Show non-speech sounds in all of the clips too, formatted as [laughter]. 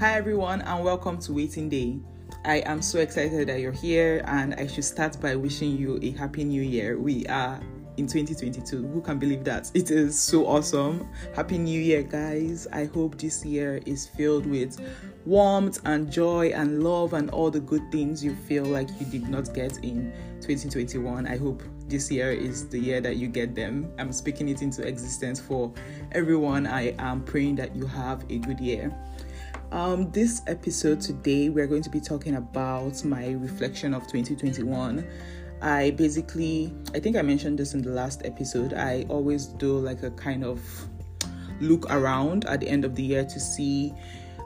Hi, everyone, and welcome to Waiting Day. I am so excited that you're here, and I should start by wishing you a happy new year. We are in 2022. Who can believe that? It is so awesome. Happy New Year, guys. I hope this year is filled with warmth and joy and love and all the good things you feel like you did not get in 2021. I hope this year is the year that you get them. I'm speaking it into existence for everyone. I am praying that you have a good year. Um, this episode today, we're going to be talking about my reflection of 2021. I basically, I think I mentioned this in the last episode. I always do like a kind of look around at the end of the year to see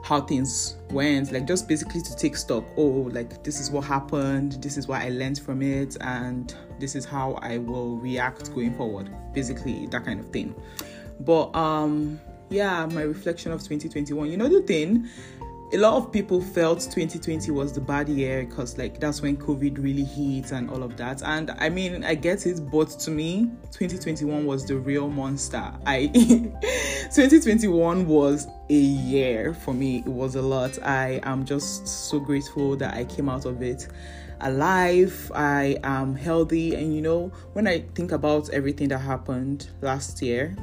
how things went, like just basically to take stock. Oh, like this is what happened, this is what I learned from it, and this is how I will react going forward. Basically, that kind of thing. But um yeah, my reflection of 2021. You know the thing, a lot of people felt 2020 was the bad year because like that's when COVID really hit and all of that. And I mean, I get it, but to me, 2021 was the real monster. I [laughs] 2021 was a year for me. It was a lot. I am just so grateful that I came out of it alive. I am healthy, and you know, when I think about everything that happened last year,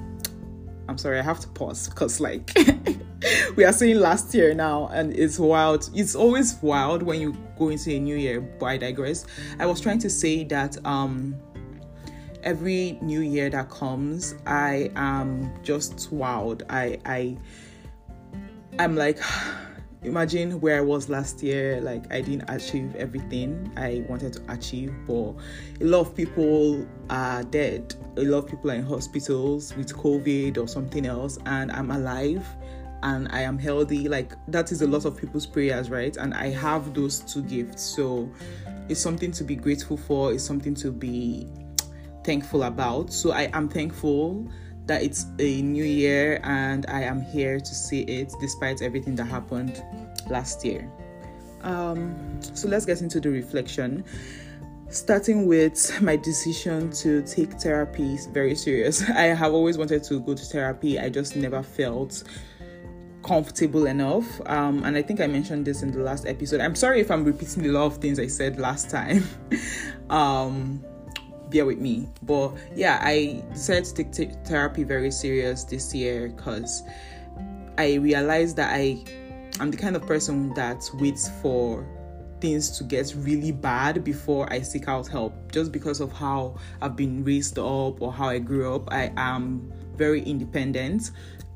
I'm sorry, I have to pause because like [laughs] we are saying last year now, and it's wild. It's always wild when you go into a new year, but I digress. I was trying to say that um every new year that comes, I am just wowed. I I I'm like [sighs] imagine where I was last year. Like I didn't achieve everything I wanted to achieve, but a lot of people are dead. A lot of people are in hospitals with COVID or something else, and I'm alive and I am healthy. Like that is a lot of people's prayers, right? And I have those two gifts. So it's something to be grateful for, it's something to be thankful about. So I am thankful that it's a new year and I am here to see it despite everything that happened last year. Um, so let's get into the reflection. Starting with my decision to take therapy very serious. [laughs] I have always wanted to go to therapy. I just never felt comfortable enough. Um, and I think I mentioned this in the last episode. I'm sorry if I'm repeating a lot of things I said last time. [laughs] um, bear with me. But yeah, I decided to take t- therapy very serious this year because I realized that I am the kind of person that waits for things to get really bad before I seek out help. Just because of how I've been raised up or how I grew up, I am very independent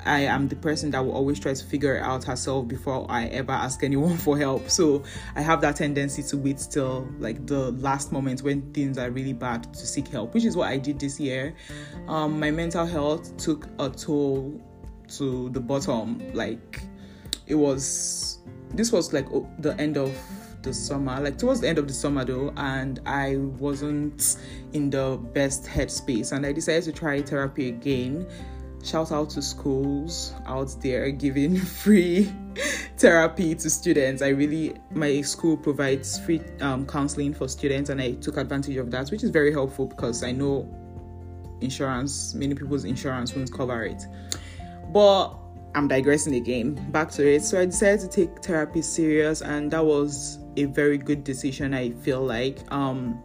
I am the person that will always try to figure it out herself before I ever ask anyone [laughs] for help. So I have that tendency to wait till like the last moment when things are really bad to seek help, which is what I did this year. Um, my mental health took a toll to the bottom. Like it was, this was like the end of the summer, like towards the end of the summer though, and I wasn't in the best headspace, and I decided to try therapy again shout out to schools out there giving [laughs] free therapy to students. I really, my school provides free um, counseling for students, and I took advantage of that, which is very helpful because I know insurance, many people's insurance won't cover it. But I'm digressing again. Back to it. So I decided to take therapy serious, and that was a very good decision. I feel like. Um,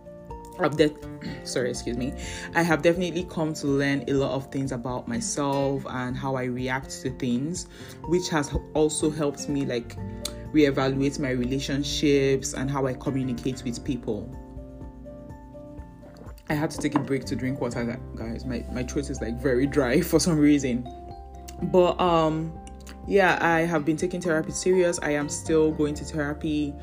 I've de- [clears throat] sorry, excuse me. I have definitely come to learn a lot of things about myself and how I react to things, which has also helped me like reevaluate my relationships and how I communicate with people. I had to take a break to drink water, guys. My my throat is like very dry [laughs] for some reason. But um yeah, I have been taking therapy serious. I am still going to therapy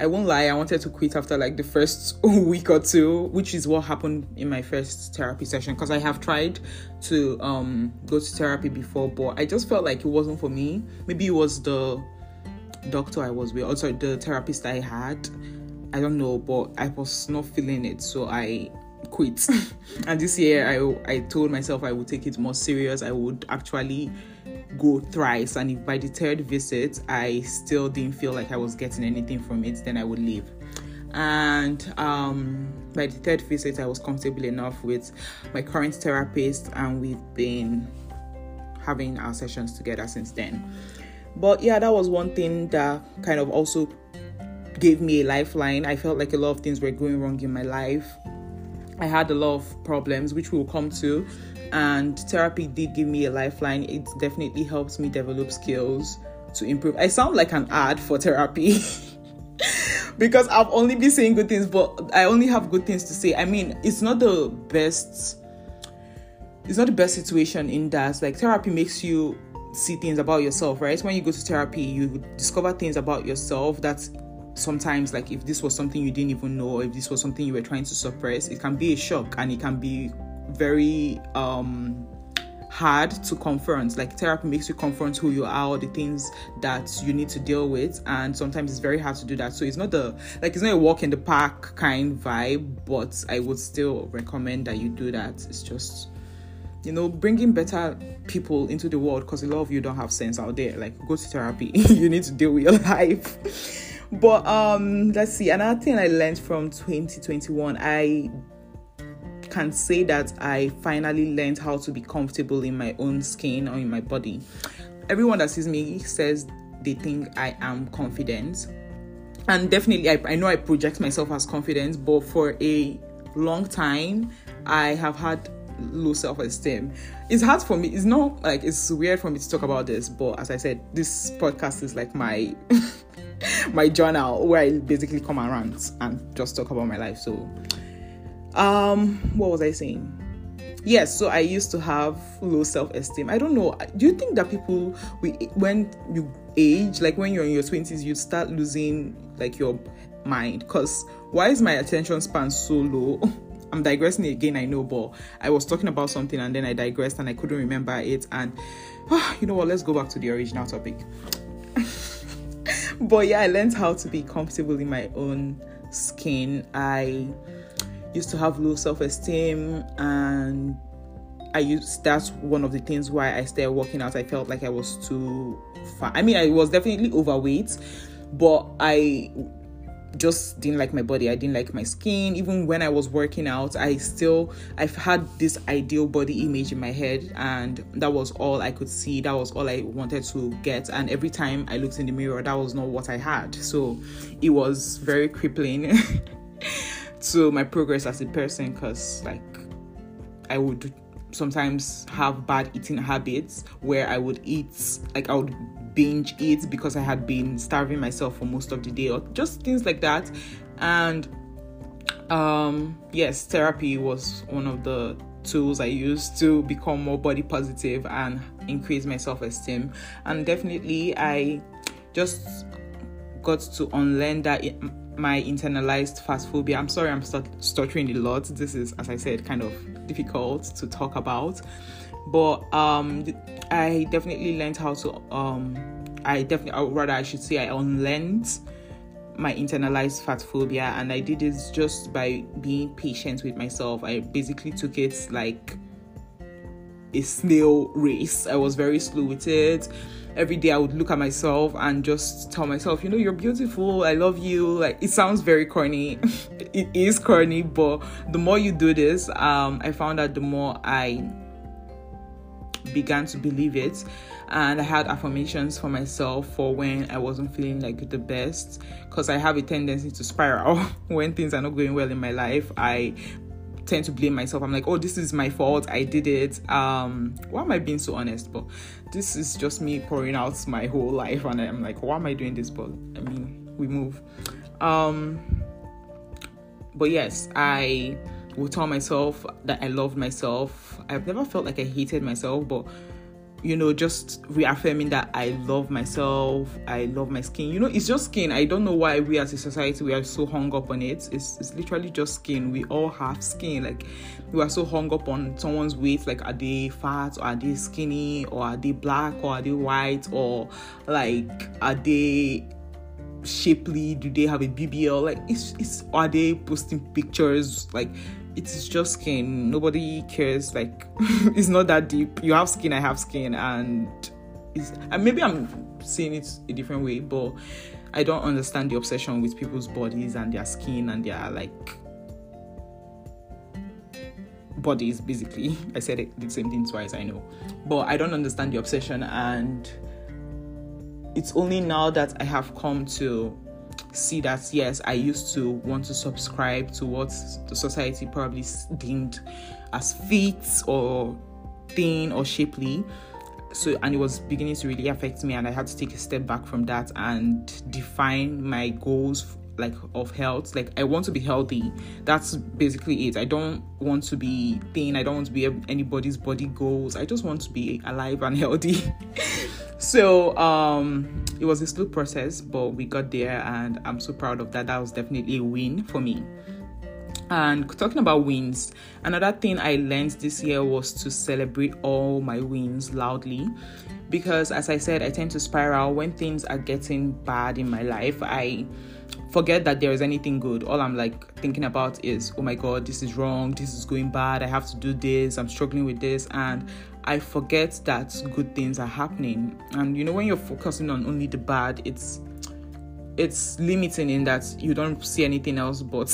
I won't lie, I wanted to quit after like the first [laughs] week or two, which is what happened in my first therapy session because I have tried to um go to therapy before, but I just felt like it wasn't for me. Maybe it was the doctor I was with, also the therapist I had. I don't know, but I was not feeling it, so I quit. [laughs] and this year I I told myself I would take it more serious. I would actually go thrice and if by the third visit i still didn't feel like i was getting anything from it then i would leave and um, by the third visit i was comfortable enough with my current therapist and we've been having our sessions together since then But yeah, that was one thing that kind of also gave me a lifeline. I felt like a lot of things were going wrong in my life. I had a lot of problems, which we'll come to, and therapy did give me a lifeline. It definitely helps me develop skills to improve. I sound like an ad for therapy. [laughs] because I've only been saying good things, but I only have good things to say. I mean, it's not the best it's not the best situation in that like therapy makes you see things about yourself, right? When you go to therapy, you discover things about yourself that sometimes like if this was something you didn't even know, or if this was something you were trying to suppress, it can be a shock and it can be very um hard to confront. Like therapy makes you confront who you are, or the things that you need to deal with, and sometimes it's very hard to do that. So it's not the like it's not a walk in the park kind vibe, but I would still recommend that you do that. It's just you know bringing better people into the world because a lot of you don't have sense out there. Like go to therapy, [laughs] you need to deal with your [laughs] life. But um, let's see. Another thing I learned from 2021, I can say that I finally learned how to be comfortable in my own skin or in my body. Everyone that sees me says they think I am confident. And definitely, I, I know I project myself as confident, but for a long time, I have had low self esteem. It's hard for me. It's not like it's weird for me to talk about this, but as I said, this podcast is like my [laughs] [laughs] my journal where I basically come around and just talk about my life. So um, what was I saying? Yes, so I used to have low self-esteem. I don't know. Do you think that people we when you age, like when you're in your 20s, you start losing like your mind? Because why is my attention span so low? [laughs] I'm digressing again, I know, but I was talking about something and then I digressed and I couldn't remember it. And oh, [sighs] you know what? Let's go back to the original topic. [laughs] but yeah, I learned how to be comfortable in my own skin. I used to have low self-esteem and I used that's one of the things why I started working out. I felt like I was too fat. I mean, I was definitely overweight, but I just didn't like my body. I didn't like my skin. Even when I was working out, I still I've had this ideal body image in my head and that was all I could see. That was all I wanted to get. And every time I looked in the mirror, that was not what I had. So it was very crippling. [laughs] to my progress as a person because like I would sometimes have bad eating habits where I would eat like I would binge eat because I had been starving myself for most of the day or just things like that and um yes therapy was one of the tools I used to become more body positive and increase my self-esteem and definitely I just got to unlearn that my internalized fast phobia. I'm sorry, I'm stuttering a lot. This is, as I said, kind of difficult to talk about, but um, I definitely learned how to um, I definitely, rather, I should say, I unlearned my internalized fat phobia, and I did this just by being patient with myself. I basically took it like a snail race. I was very slow with it every day I would look at myself and just tell myself, you know, you're beautiful, I love you. Like it sounds very corny. [laughs] it is corny, but the more you do this, um, I found that the more I began to believe it and i had affirmations for myself for when i wasn't feeling like the best because i have a tendency to spiral [laughs] when things are not going well in my life i tend to blame myself. I'm like, oh, this is my fault. I did it. Um, why am I being so honest? But this is just me pouring out my whole life, and I'm like, why am I doing this? But I mean, we move. Um, but yes, I will tell myself that I love myself. I've never felt like I hated myself, but you know, just reaffirming that I love myself, I love my skin. You know, it's just skin. I don't know why we as a society we are so hung up on it. It's it's literally just skin. We all have skin. Like we are so hung up on someone's weight, like are they fat or are they skinny or are they black or are they white or like are they shapely? Do they have a BBL? Like it's it's are they posting pictures like it's just skin. Nobody cares. Like [laughs] it's not that deep. You have skin, I have skin, and it's and maybe I'm seeing it a different way, but I don't understand the obsession with people's bodies and their skin and their like bodies basically [laughs] i said it, the same thing twice i know but i don't understand the obsession and it's only now that I have come to see that yes, I used to want to subscribe to what the society probably deemed as fit or thin or shapely. So, and it was beginning to really affect me, and I had to take a step back from that and define my goals like of health. Like i want to be healthy. That's basically it. I don't want to be thin. I don't want to be anybody's body goals. I just want to be alive and [laughs] healthy. So um it was a slow process but we got there and i'm so proud of that. That was definitely a win for me. And talking about wins, another thing I learned this year was to celebrate all my wins loudly. Because as I said, I tend to spiral when things are getting bad in my life. I forget that there is anything good. All I'm like thinking about is, oh my god, this is wrong, this is going bad, I have to do this, I'm struggling with this, and I forget that good things are happening. And you know, when you're focusing on only the bad, it's it's limiting in that you don't see anything else but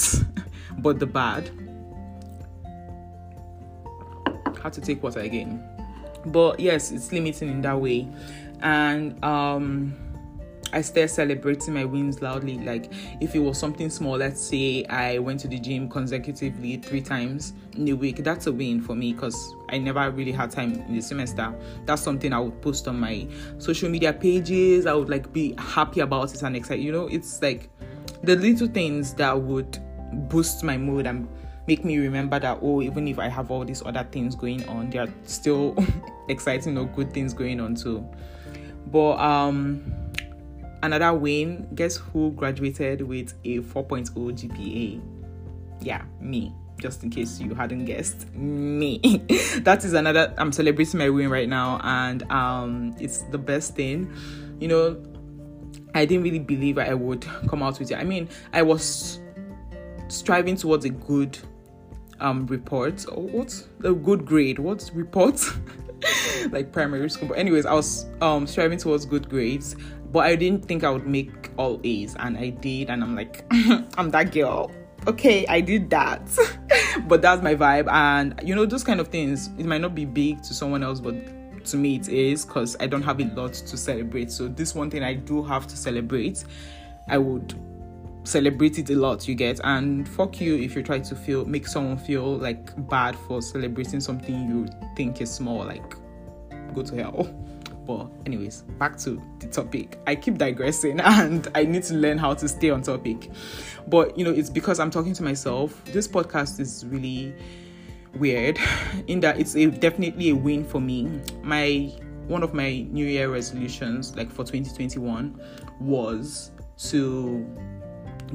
[laughs] but the bad. Had to take water again. But yes, it's limiting in that way. And um I start celebrating my wins loudly. Like if it was something small, let's say I went to the gym consecutively three times in a week, that's a win for me because I never really had time in the semester. That's something I would post on my social media pages. I would like be happy about it and excited. You know, it's like the little things that would boost my mood and make me remember that oh even if i have all these other things going on there are still [laughs] exciting or good things going on too but um Another win, guess who graduated with a 4.0 GPA? Yeah, me. Just in case you hadn't guessed, me. [laughs] that is another I'm celebrating my win right now and um it's the best thing. You know, I didn't really believe I would come out with it. I mean, I was striving towards a good um report or what a good grade. What report? [laughs] like primary school. But anyways, I was um striving towards good grades but I didn't think I would make all A's, and I did, and I'm like, [laughs] I'm that girl. Okay, I did that, [laughs] but that's my vibe, and you know, those kind of things. It might not be big to someone else, but to me it is because I don't have a lot to celebrate. So this one thing I do have to celebrate, I would celebrate it a lot you get and fuck you if you try to feel make someone feel like bad for celebrating something you think is small like go to hell [laughs] but, anyways, back to the topic. I keep digressing [laughs] and I need to learn how to stay on topic. But, you know, it's because I'm talking to myself. This podcast is really weird [laughs] in that it's a, definitely a win for me. My one of my New Year resolutions, like for 2021, was to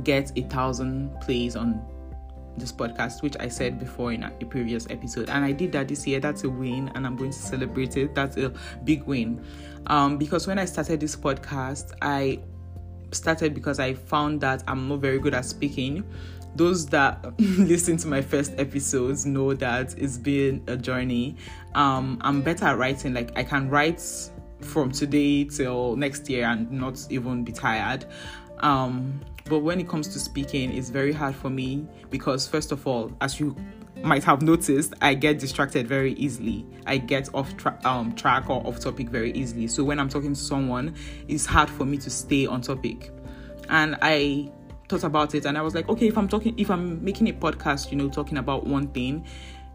get a thousand plays on this podcast, which I said before in a previous episode. And I did that this year. That's a win, and I'm going to celebrate it. That's a big win. Um, because when I started this podcast, I started because I found that I'm not very good at speaking. Those that [laughs] listen to my first episodes know that it's been a journey. Um, I'm better at writing. Like I can write from today till next year and not even be tired. Um, but when it comes to speaking, it's very hard for me because, first of all, as you might have noticed, I get distracted very easily. I get off tra- um, track or off topic very easily. So when I'm talking to someone, it's hard for me to stay on topic. And I thought about it and I was like, okay, if I'm talking, if I'm making a podcast, you know, talking about one thing,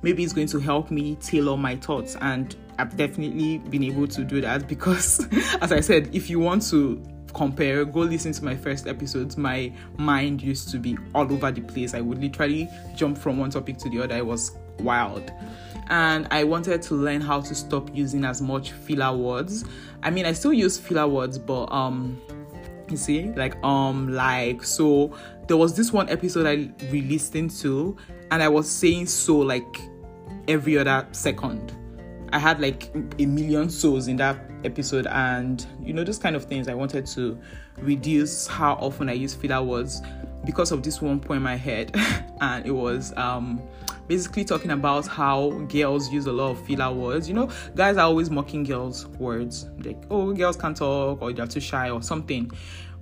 maybe it's going to help me tailor my thoughts. And I've definitely been able to do that [laughs] because, as I said, if you want to compare, go listen to my first episodes. My mind used to be all over the place. I would literally jump from one topic to the other. It was wild. And I wanted to learn how to stop using as much filler words. I mean, I still use filler words, but um, you see, like um, like so. There was this one episode I re-listened to, and I was saying so like every other second I had like a million souls in that episode, and you know, those kind of things. I wanted to reduce how often I use filler words because of this one point in my head, [laughs] and it was um basically talking about how girls use a lot of filler words. You know, guys are always mocking girls' words, like, oh, girls can't talk, or they're too shy, or something.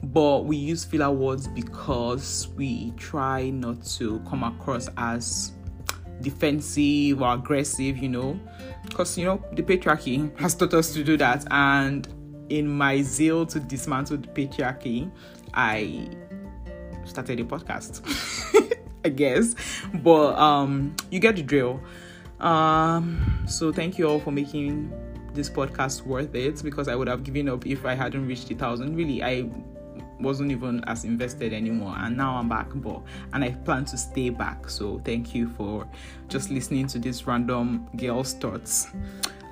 But we use filler words because we try not to come across as defensive or aggressive, you know, because you know the patriarchy has taught us to do that, and in my zeal to dismantle the patriarchy, I started a podcast. [laughs] I guess. But um you get the drill. Um so thank you all for making this podcast worth it because I would have given up if I hadn't reached a thousand. Really, I wasn't even as invested anymore and now i'm back but and i plan to stay back. So thank you for just listening to this random girl's thoughts.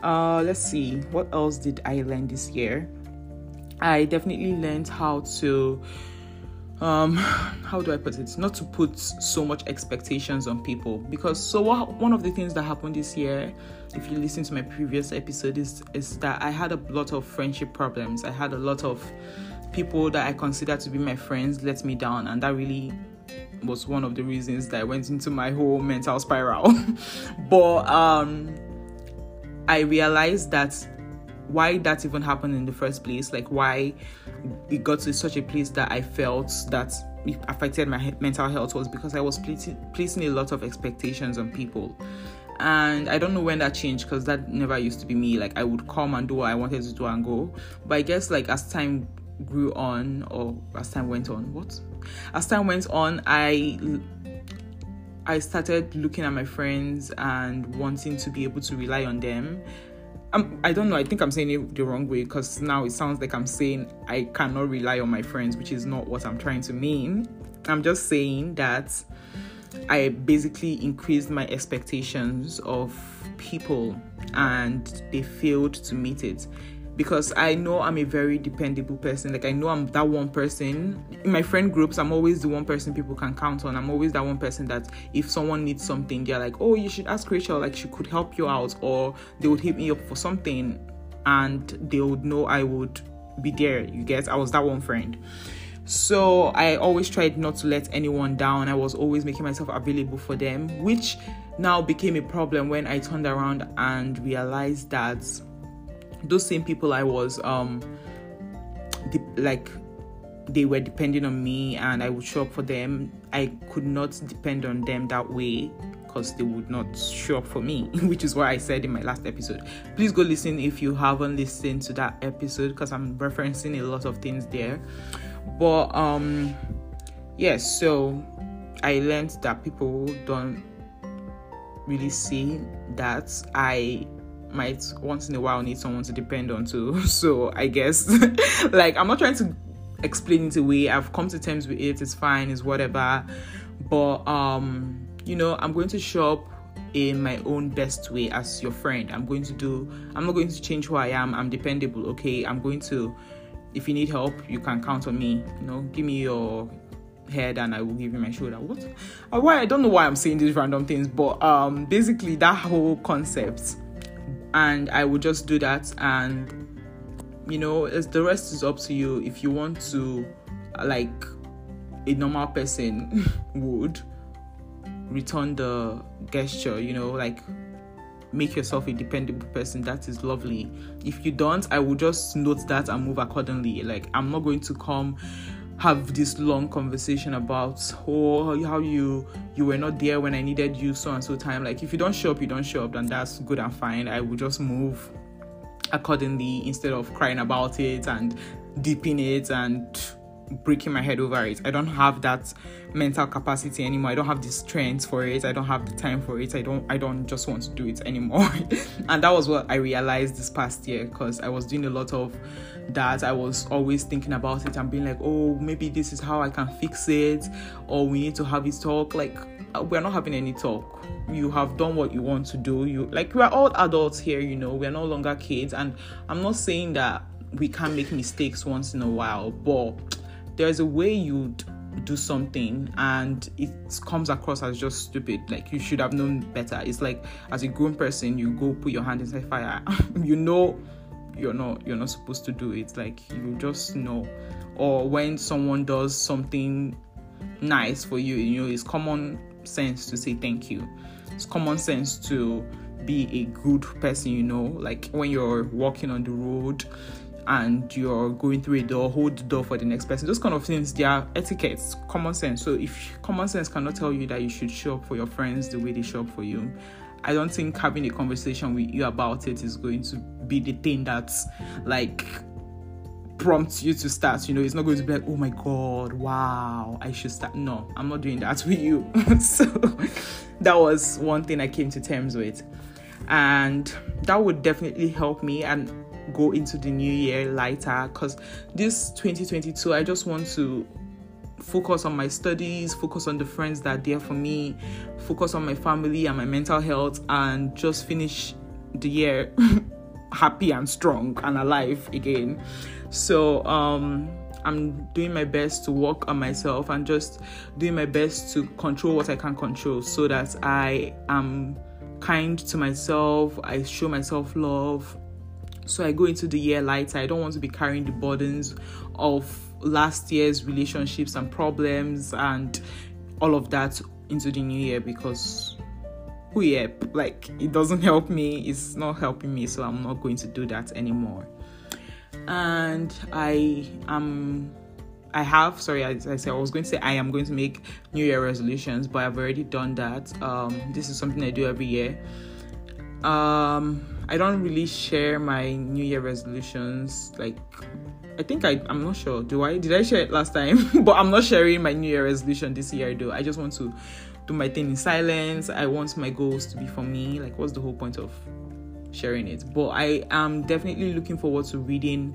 Uh let's see what else did i learn this year? I definitely learned how to um how do i put it? Not to put so much expectations on people because so what, one of the things that happened this year if you listen to my previous episode is is that i had a lot of friendship problems. I had a lot of people that I consider to be my friends let me down, and that really was one of the reasons that I went into my whole mental spiral. [laughs] but um, I realized that why that even happened in the first place, like why it got to such a place that I felt that it affected my mental health was because I was placing, placing a lot of expectations on people. And I don't know when that changed because that never used to be me. Like I would come and do what I wanted to do and go. But I guess like as time grew on or as time went on what as time went on i i started looking at my friends and wanting to be able to rely on them um, I don't know. I think I'm saying it the wrong way because now it sounds like I'm saying I cannot rely on my friends, which is not what I'm trying to mean. I'm just saying that I basically increased my expectations of people and they failed to meet it because I know I'm a very dependable person. Like I know I'm that one person in my friend groups. I'm always the one person people can count on. I'm always that one person that if someone needs something, they're like, "Oh, you should ask Rachel. Like she could help you out," or they would hit me up for something, and they would know I would be there. You guess I was that one friend. So I always tried not to let anyone down. I was always making myself available for them, which now became a problem when I turned around and realized that those same people I was um de- like they were depending on me and I would show up for them. I could not depend on them that way because they would not show up for me, [laughs] which is what I said in my last episode. Please go listen if you haven't listened to that episode because I'm referencing a lot of things there. But um yes, so I learned that people don't really see that I might once in a while need someone to depend on too. [laughs] So I guess [laughs] like I'm not trying to explain it away. I've come to terms with it. It's fine. It's whatever. But um, you know, I'm going to show up in my own best way as your friend. I'm going to do. I'm not going to change who I am. I'm dependable. Okay. I'm going to. If you need help, you can count on me. You know, give me your head and I will give you my shoulder. What? Why? I don't know why I'm saying these random things, but um, basically that whole concept and I will just do that. And you know the rest is up to you. If you want to like a normal person [laughs] would return the gesture you know like make yourself a dependable person that is lovely. If you don't i will just note that and move accordingly. Like i'm not going to come have this long conversation about oh how you you were not there when I needed you so and so time. Like if you don't show up, you don't show up, then that's good and fine. I will just move accordingly instead of crying about it and deeping it and breaking my head over it. I don't have that mental capacity anymore. I don't have the strength for it. I don't have the time for it. I don't I don't just want to do it anymore. [laughs] and that was what I realized this past year because I was doing a lot of that I was always thinking about it and being like, oh, maybe this is how I can fix it, or we need to have this talk. Like, uh, we're not having any talk. You have done what you want to do. You like we're all adults here, you know, we're no longer kids. And I'm not saying that we can't make mistakes once in a while, but there's a way you'd do something and it comes across as just stupid. Like you should have known better. It's like as a grown person you go put your hand inside fire. [laughs] You know you're not you're not supposed to do it. Like you just know. Or when someone does something nice for you you know it's common sense to say thank you. It's common sense to be a good person you know. Like when you're walking on the road and you're going through a door, hold the door for the next person. Those kind of things, they are etiquettes, common sense. So if common sense cannot tell you that you should show up for your friends the way they show up for you, I don't think having a conversation with you about it is going to be the thing that's like prompt you to start. You know, it's not going to be like, oh my god, wow, I should start. No, I'm not doing that [laughs] with you. [laughs] so that was one thing I came to terms with. And that would definitely help me and go into the new year lighter because this 2022, I just want to focus on my studies, focus on the friends that are there for me, focus on my family and my mental health, and just finish the year [laughs] happy and strong and alive again. So, um, I'm doing my best to work on myself and just doing my best to control what I can control so that I am kind to myself, I show myself love. So I go into the year lighter. I don't want to be carrying the burdens of last year's relationships and problems and all of that into the new year because oh yeah like it doesn't help me. It's not helping me so i'm not going to do that anymore. And i am i have sorry as i said i was going to say i am going to make new year resolutions but i've already done that. Um this is something i do every year. Um i don't really share my new year resolutions like I think I I'm not sure. Do I did I share it last time? [laughs] but I'm not sharing my New Year resolution this year though. I just want to do my thing in silence. I want my goals to be for me. Like what's the whole point of sharing it? But I am definitely looking forward to reading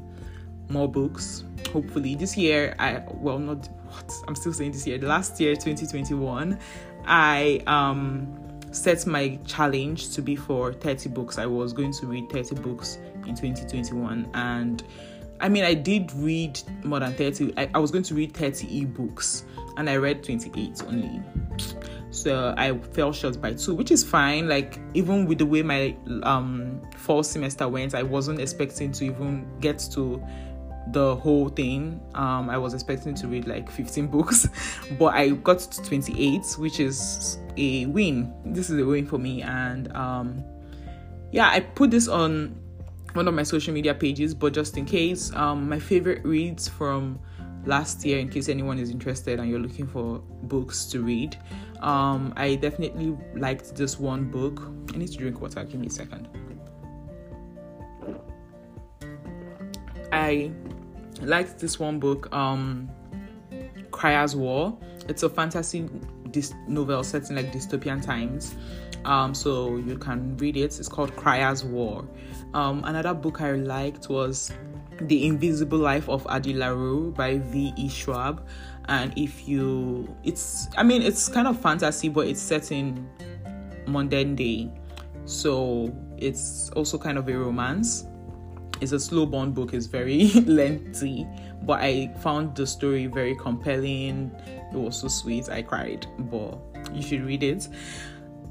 more books. Hopefully this year I well not what I'm still saying this year. Last year 2021 I um set my challenge to be for 30 books. I was going to read 30 books in 2021 and I mean, I did read more than 30. I, I was going to read 30 ebooks and I read 28 only. So I fell short by two, which is fine. Like, even with the way my um, fall semester went, I wasn't expecting to even get to the whole thing. Um, I was expecting to read like 15 books, [laughs] but I got to 28, which is a win. This is a win for me. And um, yeah, I put this on one of my social media pages, but just in case, um, my favorite reads from last year, in case anyone is interested and you're looking for books to read, um, I definitely liked this one book. I need to drink water. Give me a second. I liked this one book, um, Cryer's War. It's a fantasy dis- novel set in like dystopian times. Um, so you can read it. It's called Cryer's War. Um, another book I liked was The Invisible Life of Addie LaRue by V.E. Schwab. And if you, it's, I mean, it's kind of fantasy, but it's set in modern day. So it's also kind of a romance. It's a slow burn book, it's very [laughs] lengthy, but I found the story very compelling. It was so sweet, I cried, but you should read it.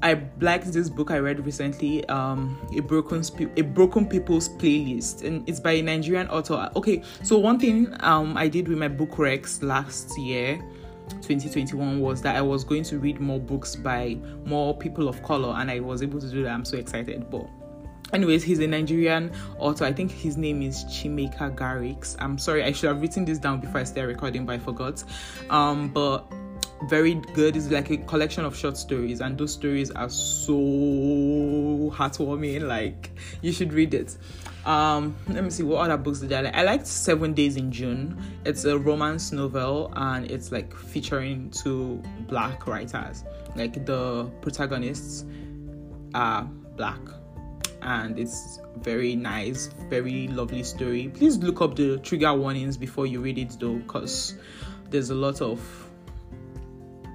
I liked this book I read recently, um, a broken a broken people's playlist, and it's by a Nigerian author. Okay, so one thing um I did with my book recs last year, 2021, was that I was going to read more books by more people of color, and I was able to do that. I'm so excited, but anyways he's a nigerian author i think his name is chimeka garricks i'm sorry i should have written this down before i started recording but i forgot um but very good. It's like a collection of short stories, and those stories are so heartwarming. Like you should read it. Um, let me see what other books did I like. I liked Seven Days in June. It's a romance novel, and it's like featuring two black writers. Like the protagonists are black, and it's very nice, very lovely story. Please look up the trigger warnings before you read it, though, because there's a lot of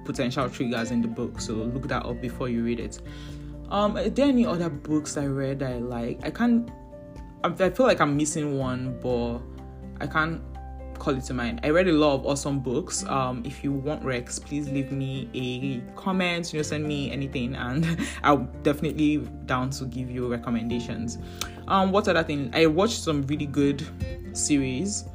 potential triggers in the book. So look that up before you read it. Um, are there any other books I read that I like? I can't. I feel like I'm missing one, but I can't call it to mind. I read a lot of awesome books. Um, if you want recs, please leave me a comment. You know, send me anything, and [laughs] I'll definitely down to give you recommendations. Um, what other thing? I watched some really good series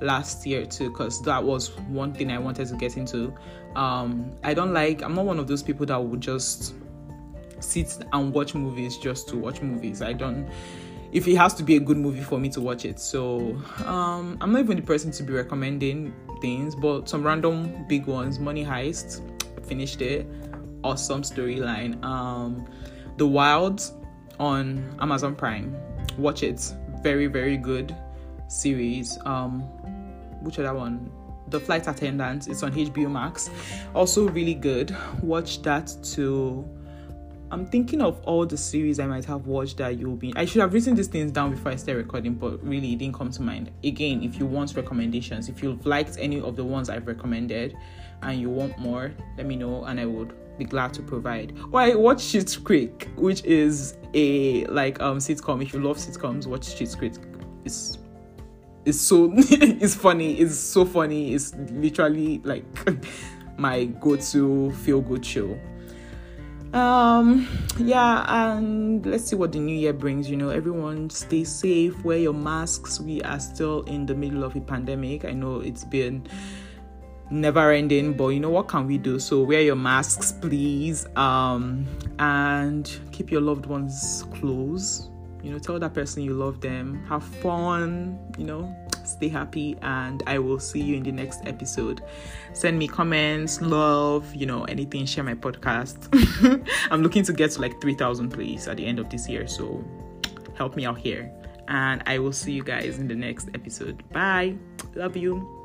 last year too because that was one thing i wanted to get into um i don't like i'm not one of those people that would just sit and watch movies just to watch movies i don't if it has to be a good movie for me to watch it so um i'm not even the person to be recommending things but some random big ones money heist finished it awesome storyline um the wild on amazon prime watch it very very good series. Um, which other one? The Flight Attendant. It's on HBO Max. Also really good. Watch that too. I'm thinking of all the series I might have watched that you'll be. I should have written these things down before I start recording, but really it didn't come to mind. Again, if you want recommendations, if you've liked any of the ones I've recommended and you want more, let me know and I would be glad to provide. Or I watch Schitt's Creek, which is a like um sitcom. If you love sitcoms, watch Schitt's Creek. It's it's so [laughs] it's funny. It's so funny. It's literally like [laughs] my go-to feel-good show um yeah and let's see what the new year brings you know. Everyone stay safe wear your masks. We are still in the middle of a pandemic. I know it's been never ending but you know what can we do? So wear your masks please. Um and keep your loved ones close. You know tell that person you love them. Have fun you know stay happy and i will see you in the next episode. Send me comments love you know anything share my podcast. [laughs] I'm looking to get to like 3000 plays at the end of this year so help me out here. And i will see you guys in the next episode. Bye. Love you